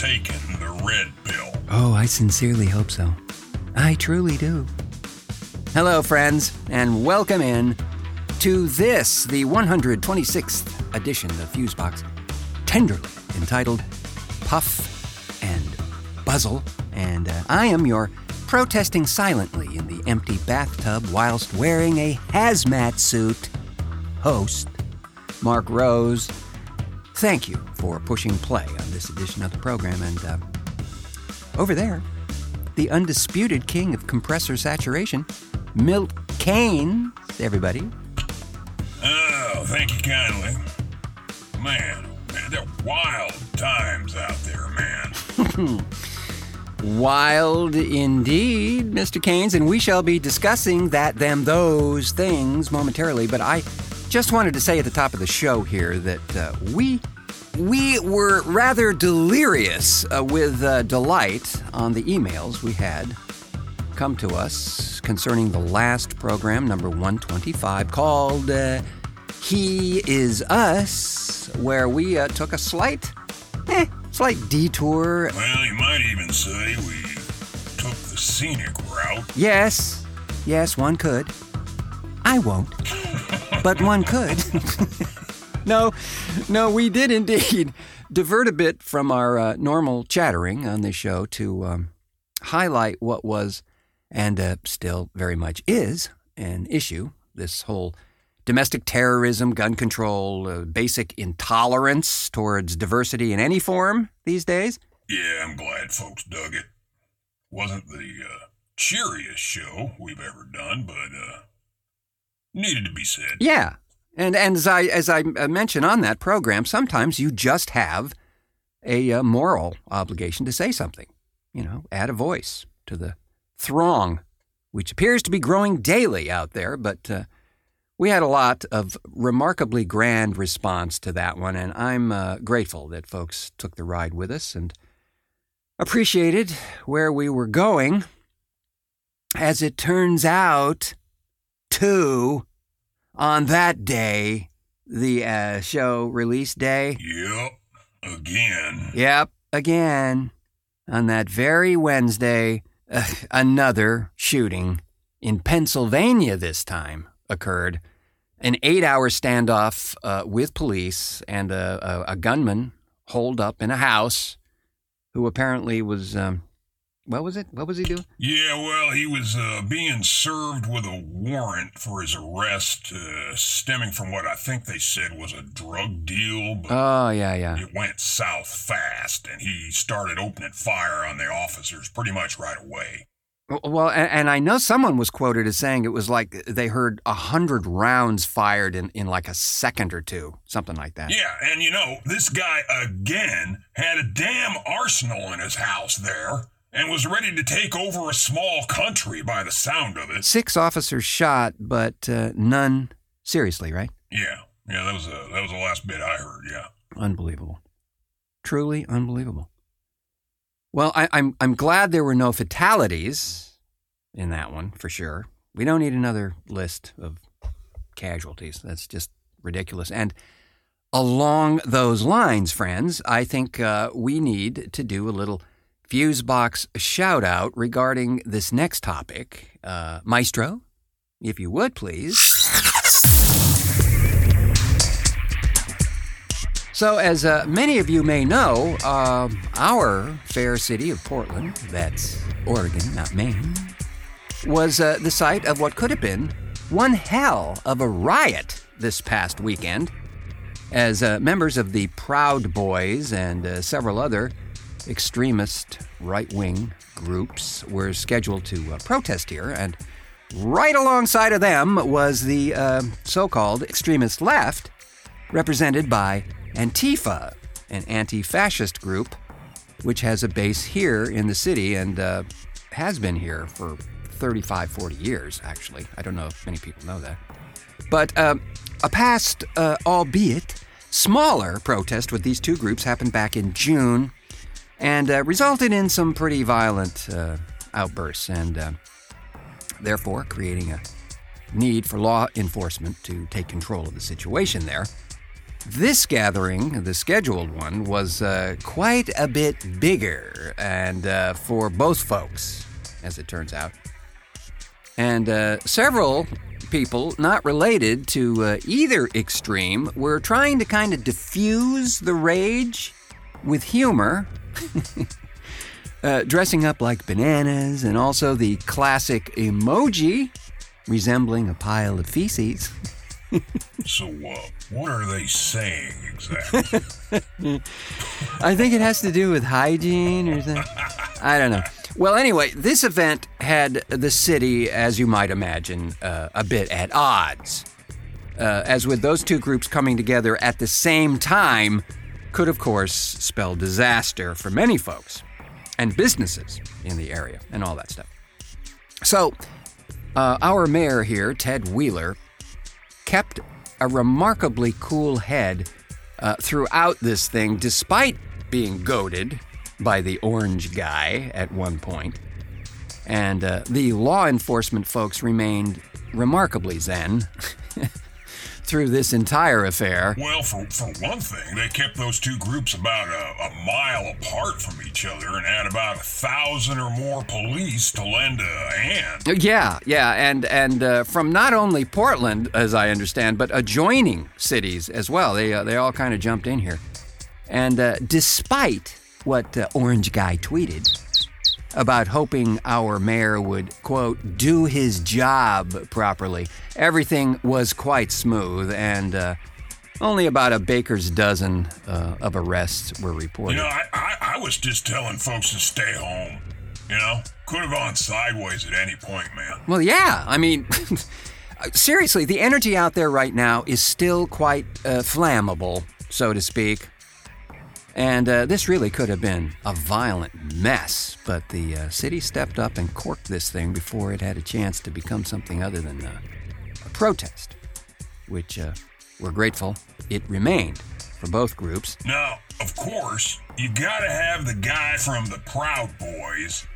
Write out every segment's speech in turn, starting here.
taken the red pill. Oh, I sincerely hope so. I truly do. Hello, friends, and welcome in to this, the 126th edition of Fusebox, tenderly entitled Puff and Buzzle. And uh, I am your protesting silently in the empty bathtub whilst wearing a hazmat suit host, Marc Rose. Thank you for pushing play on this edition of the program. And uh, over there, the undisputed king of compressor saturation, Milt Kanes. Everybody. Oh, thank you kindly. Man, man, they're wild times out there, man. Wild indeed, Mr. Kanes, and we shall be discussing that, them, those things momentarily. But I just wanted to say at the top of the show here that uh, we we were rather delirious uh, with uh, delight on the emails we had come to us concerning the last program, number 125, called uh, He Is Us, where we uh, took a slight, eh, slight detour. Well, you might even say we took the scenic route. Yes, yes, one could. I won't, but one could. no, no, we did indeed divert a bit from our uh, normal chattering on this show to um, highlight what was, and uh, still very much is, an issue. This whole domestic terrorism, gun control, uh, basic intolerance towards diversity in any form these days. Yeah, I'm glad folks dug it. Wasn't the uh, cheeriest show we've ever done, but uh, needed to be said. Yeah, and and as I as I uh, mentioned on that program, sometimes you just have a uh, moral obligation to say something. You know, add a voice to the throng, which appears to be growing daily out there. But uh, we had a lot of remarkably grand response to that one, and I'm uh, grateful that folks took the ride with us and appreciated where we were going. As it turns out, too on that day, the uh, show release day. Yep, again. Yep, again. On that very Wednesday, uh, another shooting in Pennsylvania this time occurred. An eight hour standoff uh, with police and a, a, a, gunman holed up in a house who apparently was. Um, what was it? What was he doing? Yeah, well, he was uh, being served with a warrant for his arrest, uh, stemming from what I think they said was a drug deal. But oh, yeah, yeah. It went south fast, and he started opening fire on the officers pretty much right away. Well, and, and I know someone was quoted as saying it was like they heard a hundred rounds fired in, in like a second or two, something like that. Yeah, and you know, this guy again had a damn arsenal in his house there and was ready to take over a small country by the sound of it. Six officers shot, but uh, none seriously, right? Yeah, yeah, that was a, that was the last bit I heard. Yeah, unbelievable, truly unbelievable. Well, I, I'm I'm glad there were no fatalities in that one for sure. We don't need another list of casualties. That's just ridiculous. And along those lines, friends, I think uh, we need to do a little Fusebox shout out regarding this next topic. Uh, Maestro, if you would please. So, as uh, many of you may know, uh, our fair city of Portland, that's Oregon, not Maine, was uh, the site of what could have been one hell of a riot this past weekend, as uh, members of the Proud Boys and uh, several other extremist right wing groups were scheduled to uh, protest here, and right alongside of them was the uh, so called extremist left, represented by Antifa, an anti fascist group which has a base here in the city and uh, has been here for 35, 40 years, actually. I don't know if many people know that. But uh, a past, uh, albeit smaller, protest with these two groups happened back in June and uh, resulted in some pretty violent uh, outbursts, and uh, therefore creating a need for law enforcement to take control of the situation there. This gathering, the scheduled one, was uh, quite a bit bigger, and uh, for both folks, as it turns out. And uh, several people not related to either extreme were trying to kind of diffuse the rage with humor. Uh, dressing up like bananas, and also the classic emoji resembling a pile of feces. so, uh, what are they saying exactly? I think it has to do with hygiene or something. I don't know. Well, anyway, this event had the city, as you might imagine, uh, a bit at odds. Uh, as with those two groups coming together at the same time, could of course spell disaster for many folks and businesses in the area and all that stuff. So, uh, our mayor here, Ted Wheeler, kept a remarkably cool head uh, throughout this thing, despite being goaded by the orange guy at one point. And uh, the law enforcement folks remained remarkably zen through this entire affair. Well, for, for one thing, they kept those two groups about a, a mile apart from each other and had about a thousand or more police to lend a hand. Yeah, yeah, and and uh, from not only Portland, as I understand, but adjoining cities as well. They uh, they all kind of jumped in here, and uh, despite what uh, Orange Guy tweeted about hoping our mayor would, quote, do his job properly. Everything was quite smooth, and uh, only about a baker's dozen uh, of arrests were reported. You know, I, I, I was just telling folks to stay home. You know, could have gone sideways at any point, man. Well, yeah. I mean, seriously, the energy out there right now is still quite uh, flammable, so to speak. And uh, this really could have been a violent mess, but the uh, city stepped up and corked this thing before it had a chance to become something other than a protest, which uh, we're grateful it remained for both groups. Now, of course, you gotta have the guy from the Proud Boys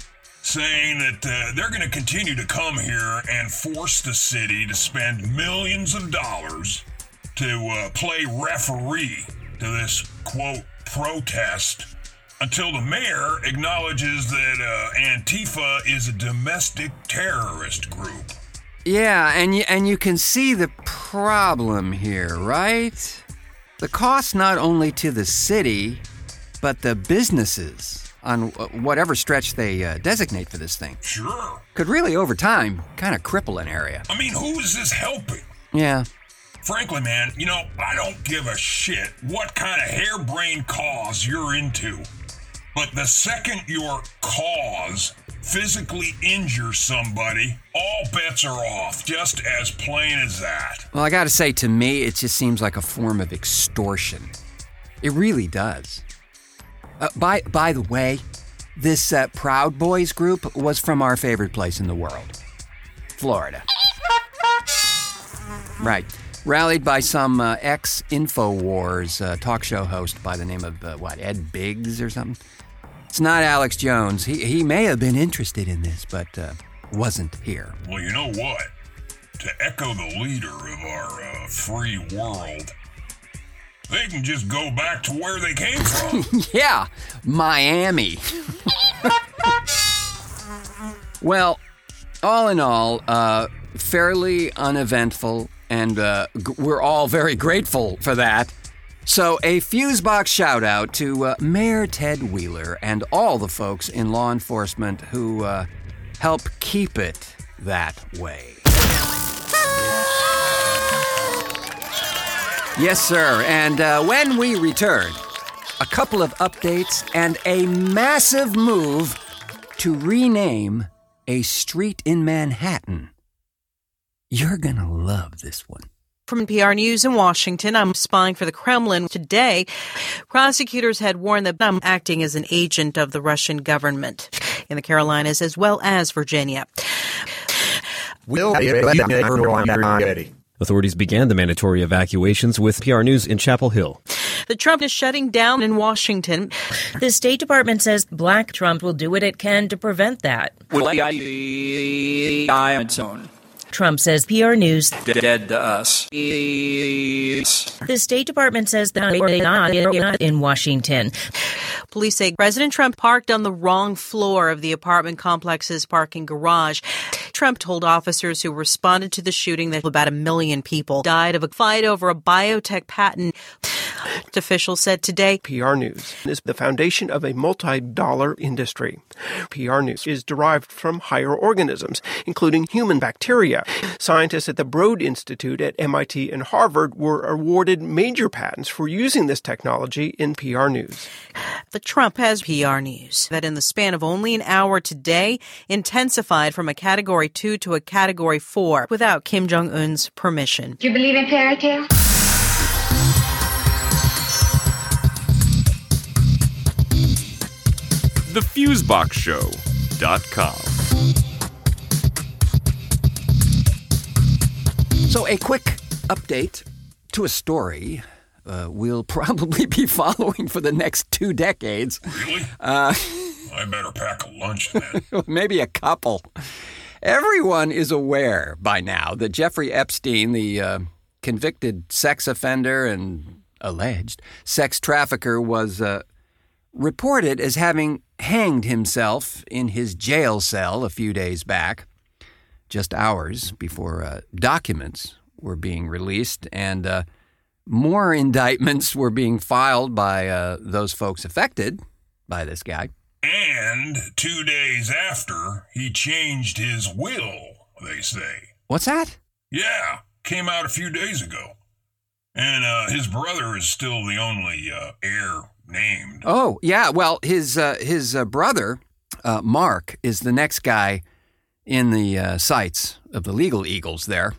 saying that uh, they're gonna continue to come here and force the city to spend millions of dollars to uh, play referee to this quote protest until the mayor acknowledges that uh, Antifa is a domestic terrorist group. Yeah, and you, and you can see the problem here, right? The cost not only to the city, but the businesses on whatever stretch they uh, designate for this thing. Sure. Could really, over time, kind of cripple an area. I mean, who is this helping? Yeah, Frankly, man, you know, I don't give a shit what kind of harebrained cause you're into. But the second your cause physically injures somebody, all bets are off, just as plain as that. Well, I gotta say, to me, it just seems like a form of extortion. It really does. Uh, by, by the way, this uh, Proud Boys group was from our favorite place in the world Florida. Right rallied by some uh, ex InfoWars uh, talk show host by the name of, uh, what, Ed Biggs or something? It's not Alex Jones. He, he may have been interested in this, but uh, wasn't here. Well, you know what? To echo the leader of our uh, free world, they can just go back to where they came from. yeah, Miami. well, all in all, uh, fairly uneventful and uh, g- we're all very grateful for that. So, a Fusebox shout out to uh, Mayor Ted Wheeler and all the folks in law enforcement who uh, help keep it that way. Yes, sir. And uh, when we return, a couple of updates and a massive move to rename a street in Manhattan. You're going to love this one. From NPR News in Washington, I'm spying for the Kremlin. Today, prosecutors had warned that I'm acting as an agent of the Russian government in the Carolinas as well as Virginia. Authorities began the mandatory evacuations with PR News in Chapel Hill. The Trump is shutting down in Washington. The State Department says Black Trump will do what it can to prevent that. Trump says PR News. Dead to us. The State Department says that in Washington. Police say President Trump parked on the wrong floor of the apartment complex's parking garage. Trump told officers who responded to the shooting that about a million people died of a fight over a biotech patent. Officials said today PR News is the foundation of a multi dollar industry. PR News is derived from higher organisms, including human bacteria. Scientists at the Broad Institute at MIT and Harvard were awarded major patents for using this technology in PR News. The Trump has PR News that in the span of only an hour today intensified from a category 2 to a category 4 without Kim Jong un's permission. Do you believe in fairy tales? thefuseboxshow.com. So, a quick update to a story uh, we'll probably be following for the next two decades. Really? Uh, I better pack a lunch then. maybe a couple. Everyone is aware by now that Jeffrey Epstein, the uh, convicted sex offender and alleged sex trafficker, was uh, reported as having hanged himself in his jail cell a few days back, just hours before uh, documents were being released and uh, more indictments were being filed by uh, those folks affected by this guy. And two days after, he changed his will, they say. What's that? Yeah, came out a few days ago. And uh, his brother is still the only uh, heir named. Oh, yeah. Well, his uh, his uh, brother, uh, Mark, is the next guy in the uh, sights of the legal eagles there,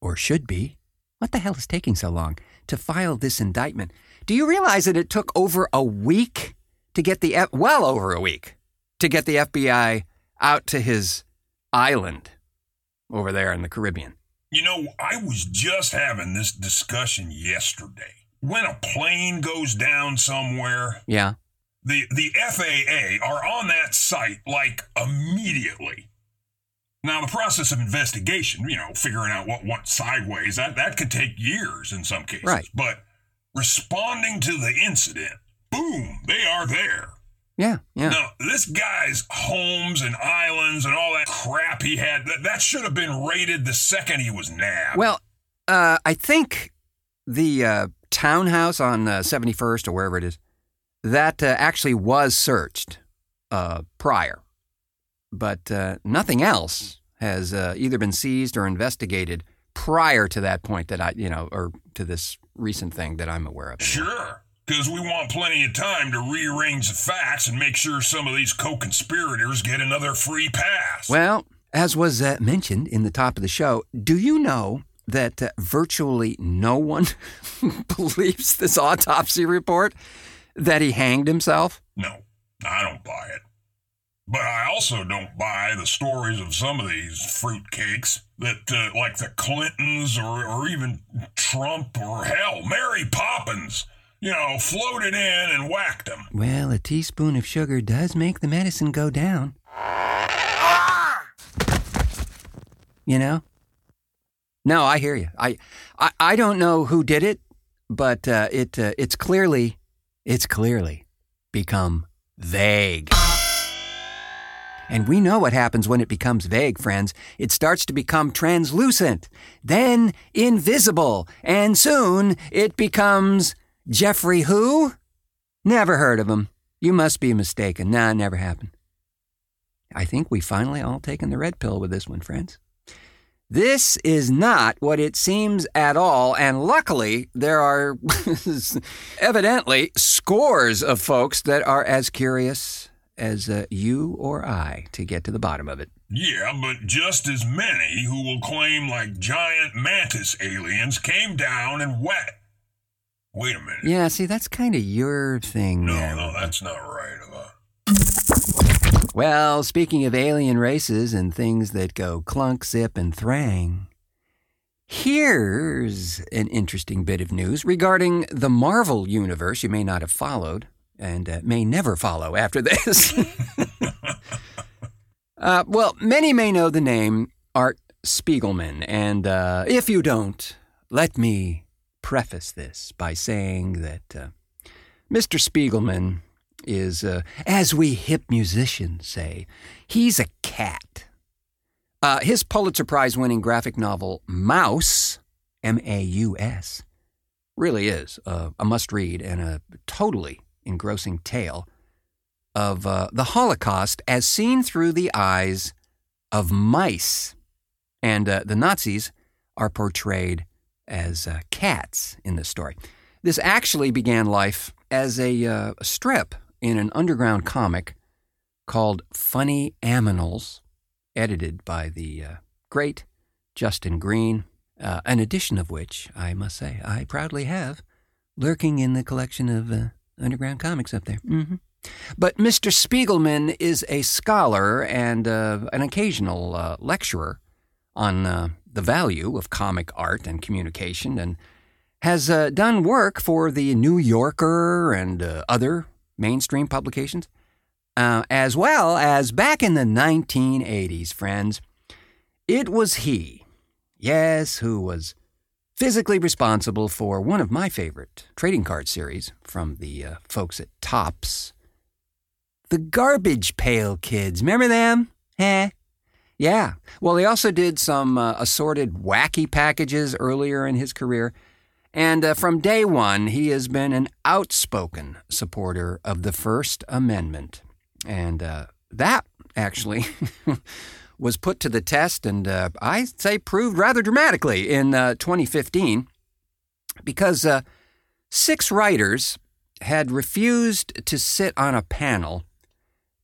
or should be. What the hell is taking so long to file this indictment? Do you realize that it took over a week to get the F- well over a week to get the FBI out to his island over there in the Caribbean? You know, I was just having this discussion yesterday. When a plane goes down somewhere, Yeah. the the FAA are on that site like immediately. Now, the process of investigation, you know, figuring out what went sideways, that, that could take years in some cases. Right. But responding to the incident, boom, they are there. Yeah. Yeah. Now, this guy's homes and islands and all that crap he had, that, that should have been raided the second he was nabbed. Well, uh, I think the uh, townhouse on uh, 71st or wherever it is, that uh, actually was searched uh, prior, but uh, nothing else has uh, either been seized or investigated prior to that point that I, you know, or to this recent thing that I'm aware of. Sure, because we want plenty of time to rearrange the facts and make sure some of these co conspirators get another free pass. Well, as was uh, mentioned in the top of the show, do you know that uh, virtually no one believes this autopsy report that he hanged himself? no, I don't buy it. But I also don't buy the stories of some of these fruitcakes that, uh, like the Clintons or, or even Trump or hell, Mary Poppins, you know, floated in and whacked him. Well, a teaspoon of sugar does make the medicine go down. You know? No, I hear you. I, I, I don't know who did it, but uh, it, uh, it's clearly, it's clearly become vague. And we know what happens when it becomes vague, friends. It starts to become translucent, then invisible, and soon it becomes Jeffrey who? Never heard of him. You must be mistaken. Nah, never happened. I think we finally all taken the red pill with this one, friends. This is not what it seems at all, and luckily, there are evidently scores of folks that are as curious as uh, you or I to get to the bottom of it. Yeah, but just as many who will claim like giant mantis aliens came down and wet. Wait a minute. Yeah, see, that's kind of your thing. No, there. no, that's not right. Uh, Well, speaking of alien races and things that go clunk, zip, and thrang, Here's an interesting bit of news regarding the Marvel Universe you may not have followed and uh, may never follow after this. uh, well, many may know the name Art Spiegelman, and uh, if you don't, let me preface this by saying that uh, Mr. Spiegelman is, uh, as we hip musicians say, he's a cat. Uh, his Pulitzer Prize winning graphic novel, Maus, M A U S, really is uh, a must read and a totally engrossing tale of uh, the Holocaust as seen through the eyes of mice. And uh, the Nazis are portrayed as uh, cats in this story. This actually began life as a, uh, a strip in an underground comic called Funny Aminals edited by the uh, great Justin Green, uh, an edition of which, I must say, I proudly have, lurking in the collection of uh, underground comics up there. Mm-hmm. But Mr. Spiegelman is a scholar and uh, an occasional uh, lecturer on uh, the value of comic art and communication, and has done work for the New Yorker and other mainstream publications uh, as well as back in the 1980s, friends. It was he, yes, who was physically responsible for one of my favorite trading card series from the uh, folks at Topps. The Garbage Pail Kids. Remember them? Eh? Yeah. Well, he also did some uh, assorted wacky packages earlier in his career. And uh, from day one, he has been an outspoken supporter of the First Amendment. And uh, that actually was put to the test and uh, I say proved rather dramatically in uh, 2015 because uh, six writers had refused to sit on a panel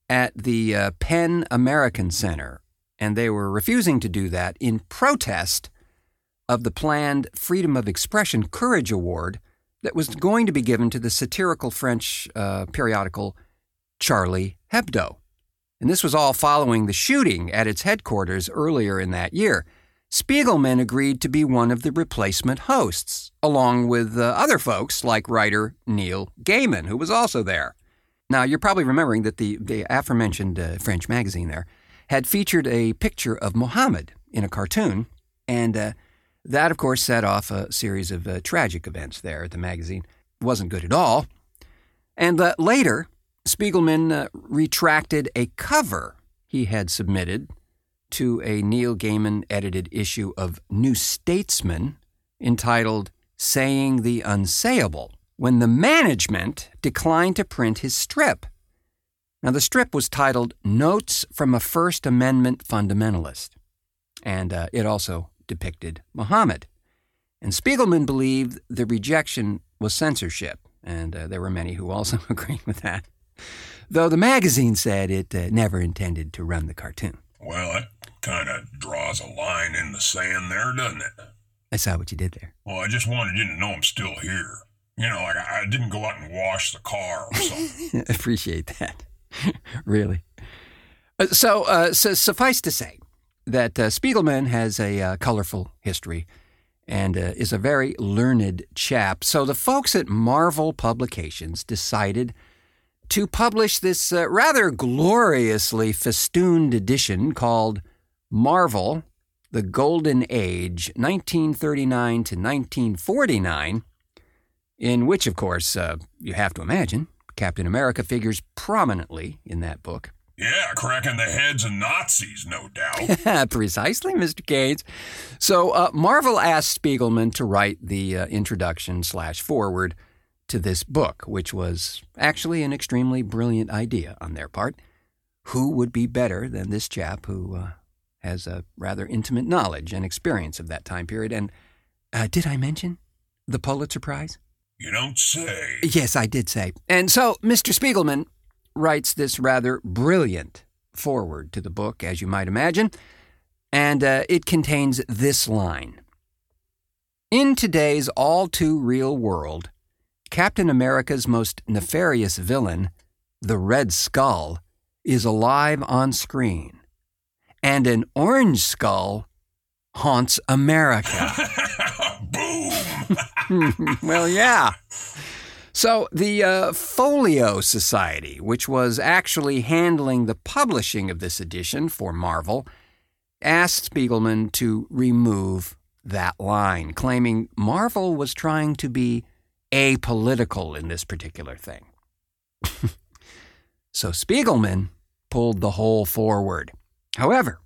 at the uh, PEN American Center. And they were refusing to do that in protest of the planned Freedom of Expression Courage Award that was going to be given to the satirical French uh, periodical Charlie Hebdo. And this was all following the shooting at its headquarters earlier in that year. Spiegelman agreed to be one of the replacement hosts, along with uh, other folks like writer Neil Gaiman, who was also there. Now, you're probably remembering that the, the aforementioned uh, French magazine there had featured a picture of Mohammed in a cartoon, and uh, that, of course, set off a series of uh, tragic events there at the magazine. It wasn't good at all. And uh, later, Spiegelman uh, retracted a cover he had submitted to a Neil Gaiman edited issue of New Statesman entitled Saying the Unsayable when the management declined to print his strip. Now, the strip was titled Notes from a First Amendment Fundamentalist, and uh, it also depicted Muhammad. And Spiegelman believed the rejection was censorship, and uh, there were many who also agreed with that though the magazine said it uh, never intended to run the cartoon. Well, that kind of draws a line in the sand there, doesn't it? I saw what you did there. Well, I just wanted you to know I'm still here. You know, like I, didn't go out and wash the car or something. Appreciate that. really. Uh, so, uh, so, suffice to say that uh, Spiegelman has a uh, colorful history and uh, is a very learned chap. So the folks at Marvel Publications decided to publish this uh, rather gloriously festooned edition called Marvel The Golden Age, 1939 to 1949, in which, of course, uh, you have to imagine, Captain America figures prominently in that book. Yeah, cracking the heads of Nazis, no doubt. Precisely, Mr. Gates. So, uh, Marvel asked Spiegelman to write the uh, introduction slash forward to this book, which was actually an extremely brilliant idea on their part. Who would be better than this chap who uh, has a rather intimate knowledge and experience of that time period? And uh, did I mention the Pulitzer Prize? You don't say. Yes, I did say. And so Mr. Spiegelman writes this rather brilliant foreword to the book, as you might imagine, and uh, it contains this line In today's all too real world, Captain America's most nefarious villain, the Red Skull, is alive on screen. And an orange skull haunts America. Boom! well, yeah. So, the uh, Folio Society, which was actually handling the publishing of this edition for Marvel, asked Spiegelman to remove that line, claiming Marvel was trying to be apolitical in this particular thing. so, Spiegelman pulled the whole forward. However,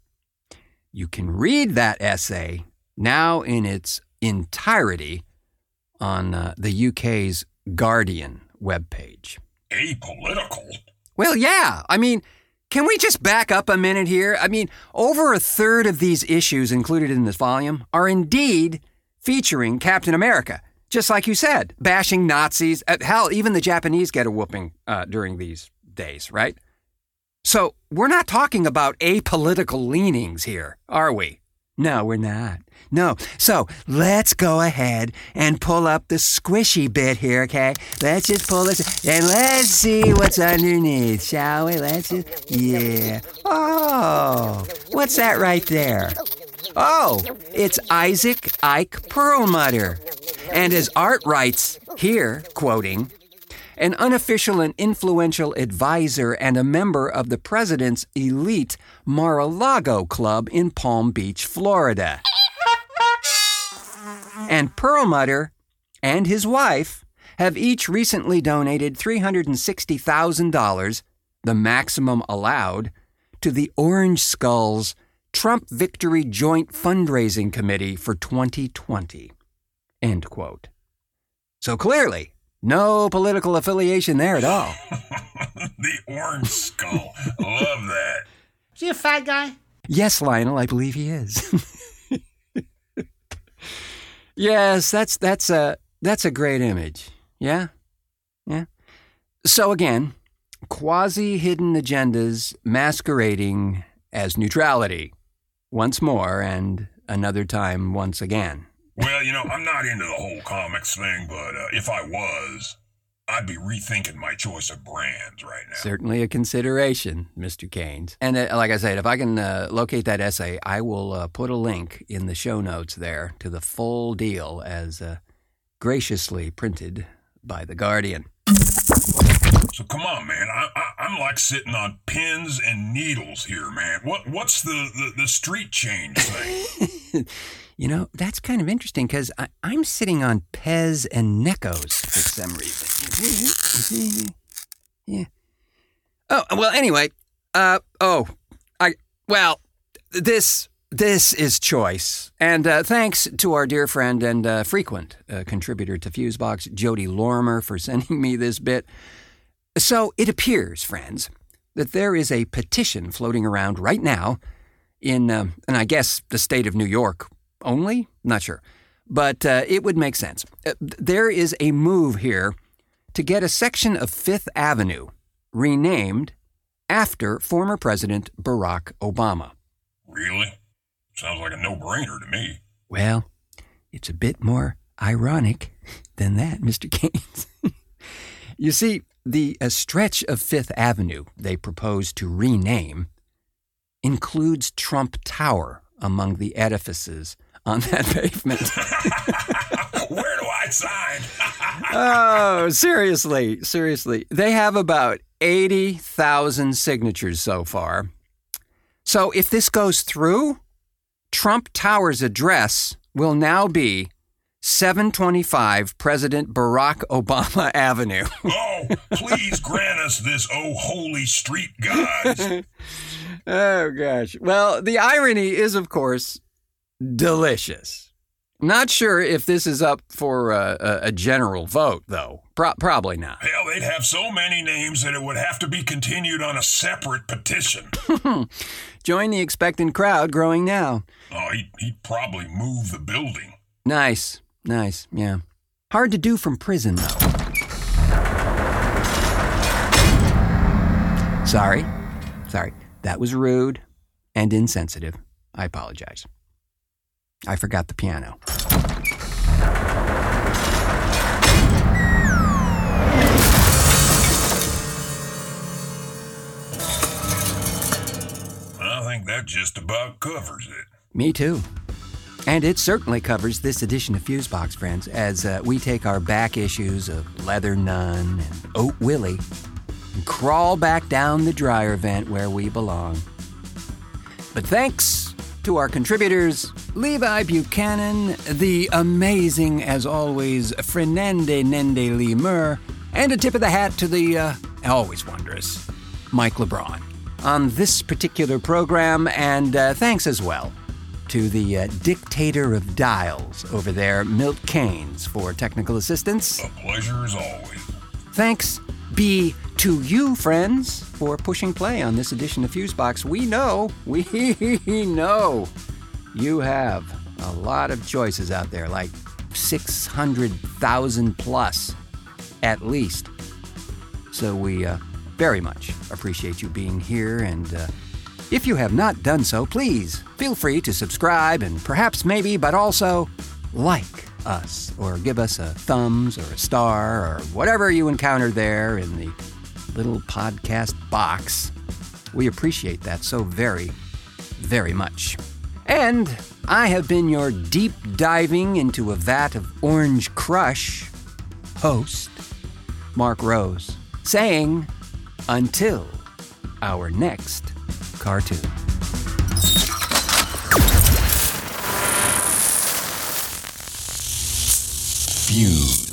you can read that essay now in its entirety on uh, the UK's Guardian webpage. Apolitical? Well, yeah. I mean, can we just back up a minute here? I mean, over a third of these issues included in this volume are indeed featuring Captain America, just like you said, bashing Nazis. Uh, hell, even the Japanese get a whooping uh, during these days, right? So we're not talking about apolitical leanings here, are we? No, we're not. No. So let's go ahead and pull up the squishy bit here, okay? Let's just pull this and let's see what's underneath, shall we? Let's just, yeah. Oh, what's that right there? Oh, it's Isaac Ike Perlmutter. And as Art writes here, quoting, an unofficial and influential advisor and a member of the president's elite Mar a Lago Club in Palm Beach, Florida. And Perlmutter and his wife have each recently donated $360,000, the maximum allowed, to the Orange Skulls Trump Victory Joint Fundraising Committee for 2020. End quote. So clearly, no political affiliation there at all. the orange skull. Love that. Is he a fat guy? Yes, Lionel, I believe he is. yes, that's that's a that's a great image. Yeah? Yeah. So again, quasi hidden agendas masquerading as neutrality once more and another time once again. Well, you know, I'm not into the whole comics thing, but uh, if I was, I'd be rethinking my choice of brands right now. Certainly a consideration, Mr. Kanes. And uh, like I said, if I can uh, locate that essay, I will uh, put a link in the show notes there to the full deal as uh, graciously printed by The Guardian. So come on, man. I, I, am like sitting on pins and needles here, man. What What's the, the, the street change thing? You know, that's kind of interesting because I'm sitting on Pez and Neckos for some reason. yeah. Oh, well, anyway. Uh, oh, I, well, this, this is choice. And uh, thanks to our dear friend and uh, frequent uh, contributor to Fusebox, Jody Lorimer, for sending me this bit. So it appears, friends, that there is a petition floating around right now in, um, and I guess the state of New York only? Not sure. But uh, it would make sense. Uh, there is a move here to get a section of Fifth Avenue renamed after former President Barack Obama. Really? Sounds like a no brainer to me. Well, it's a bit more ironic than that, Mr. Kanes. you see, the uh, stretch of Fifth Avenue they propose to rename includes Trump Tower among the edifices on that pavement. Where do I sign? oh, seriously, seriously. They have about 80,000 signatures so far. So if this goes through, Trump Tower's address will now be 725 President Barack Obama Avenue. oh, please grant us this, oh holy street guys. oh, gosh. Well, the irony is, of course, delicious. Not sure if this is up for uh, a, a general vote, though. Pro- probably not. Hell, they'd have so many names that it would have to be continued on a separate petition. Join the expectant crowd growing now. Oh, he'd, he'd probably move the building. Nice, nice, yeah. Hard to do from prison, though. Sorry, sorry. That was rude and insensitive. I apologize. I forgot the piano. I think that just about covers it. Me too. And it certainly covers this edition of Fusebox, friends, as uh, we take our back issues of Leather Nun and Oat Willie and crawl back down the dryer vent where we belong. But thanks to our contributors, Levi Buchanan, the amazing, as always, Fernande Nende Lemur, and a tip of the hat to the uh, always wondrous Mike Labron on this particular program, and uh, thanks as well to the uh, dictator of dials over there, Milt Kanes, for technical assistance. A pleasure as always. Thanks be to you, friends, for pushing play on this edition of Fusebox. We know, we know you have a lot of choices out there, like 600,000 plus at least. So we uh, very much appreciate you being here. And uh, if you have not done so, please feel free to subscribe and perhaps, maybe, but also like us or give us a thumbs or a star or whatever you encounter there in the little podcast box. We appreciate that so very, very much. And I have been your deep diving into a vat of orange crush host, Marc Rose, saying, until our next cartoon. Fuse.